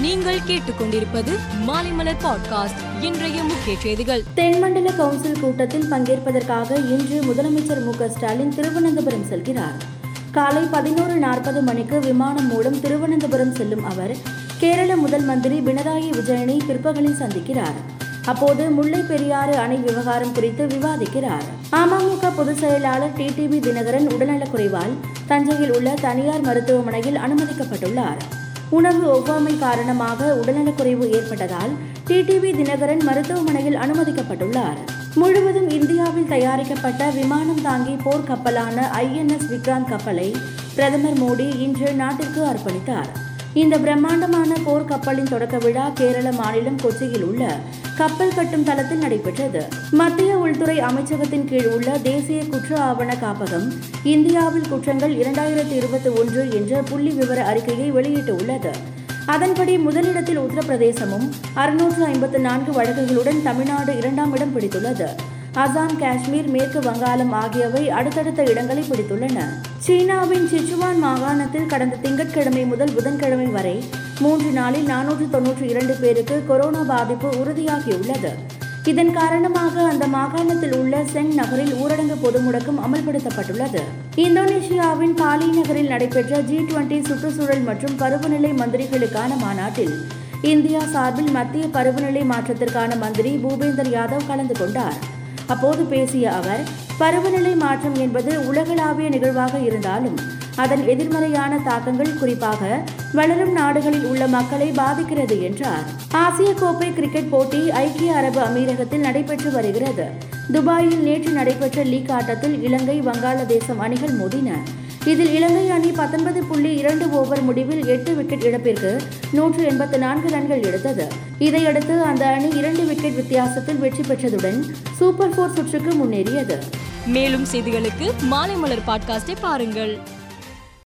நீங்கள் கேட்டுக்கொண்டிருப்பது மாலைமலர் பாட்காஸ்ட் இன்றைய முக்கிய செய்திகள். தென்மண்டல கவுன்சில் கூட்டத்தில் பங்கேற்பதற்காக இன்று முதலமைச்சர் மு ஸ்டாலின் திருவனந்தபுரம் செல்கிறார். காலை பதினோரு நாற்பது மணிக்கு விமானம் மூலம் திருவனந்தபுரம் செல்லும் அவர் கேரள முதல் மந்திரி பினராயி விஜயனை பிற்பகலில் சந்திக்கிறார். அப்போது முல்லை பெரியாறு அணை விவகாரம் குறித்து விவாதிக்கிறார். அமமுக பொதுச் செயலாளர் டிடிவி தினகரன் உடல்நலக்குறைவால் தஞ்சையில் உள்ள தனியார் மருத்துவமனையில் அனுமதிக்கப்பட்டுள்ளார். உணவு ஒவ்வாமை காரணமாக உடல்நலக்குறைவு ஏற்பட்டதால் டிடிவி தினகரன் மருத்துவமனையில் அனுமதிக்கப்பட்டுள்ளார். முழுவதும் இந்தியாவில் தயாரிக்கப்பட்ட விமானம் தாங்கி போர் கப்பலான ஐஎன்எஸ் விக்ராந்த் கப்பலை பிரதமர் மோடி இன்று நாட்டிற்கு அர்ப்பணித்தார். இந்த பிரம்மாண்டமான போர்க்கப்பலின் தொடக்க விழா கேரள மாநிலம் கொச்சியில் உள்ள கப்பல் கட்டும் தளத்தில் நடைபெற்றது. மத்திய உள்துறை அமைச்சகத்தின் கீழ் உள்ள தேசிய குற்ற ஆவண காப்பகம் இந்தியாவில் குற்றங்கள் இரண்டாயிரத்தி இருபத்தி ஒன்று என்ற புள்ளி விவர அறிக்கையை வெளியிட்டுள்ளது. அதன்படி முதலிடத்தில் உத்தரப்பிரதேசமும் அறுநூற்று ஐம்பத்து நான்கு வழக்குகளுடன் தமிழ்நாடு இரண்டாம் இடம் பிடித்துள்ளது. அசாம் காஷ்மீர் மேற்கு வங்காளம் ஆகியவை அடுத்தடுத்த இடங்களை பிடித்துள்ளன. சீனாவின் சிச்சுவான் மாகாணத்தில் கடந்த திங்கட்கிழமை முதல் புதன்கிழமை வரை மூன்று நாளில் நானூற்று தொன்னூற்றி இரண்டு பேருக்கு கொரோனா பாதிப்பு உறுதியாகியுள்ளது. இதன் காரணமாக அந்த மாகாணத்தில் உள்ள செங் நகரில் ஊரடங்கு பொது முடக்கம் அமல்படுத்தப்பட்டுள்ளது. இந்தோனேஷியாவின் பாலி நகரில் நடைபெற்ற ஜி டுவெண்டி சுற்றுச்சூழல் மற்றும் பருவநிலை மந்திரிகளுக்கான மாநாட்டில் இந்தியா சார்பில் மத்திய பருவநிலை மாற்றத்திற்கான மந்திரி பூபேந்தர் யாதவ் கலந்து கொண்டார். அப்போது பேசிய அவர் பருவநிலை மாற்றம் என்பது உலகளாவிய நிகழ்வாக இருந்தாலும் அதன் எதிர்மறையான தாக்கங்கள் குறிப்பாக வளரும் நாடுகளில் உள்ள மக்களை பாதிக்கிறது என்றார். ஆசிய கோப்பை கிரிக்கெட் போட்டி ஐக்கிய அரபு அமீரகத்தில் நடைபெற்று வருகிறது. துபாயில் நேற்று நடைபெற்ற லீக் ஆட்டத்தில் இலங்கை வங்காளதேசம் அணிகள் மோதின இதில் இலங்கை அணி பத்தொன்பது புள்ளி இரண்டு ஓவர் முடிவில் எட்டு விக்கெட் இழப்பிற்கு நூற்று எண்பத்து நான்கு ரன்கள் எடுத்தது. இதையடுத்து அந்த அணி இரண்டு விக்கெட் வித்தியாசத்தில் வெற்றி பெற்றதுடன் சூப்பர் போர் சுற்றுக்கு முன்னேறியது. மேலும் செய்திகளுக்கு மாலைமலர் பாட்காஸ்டை பாருங்கள்.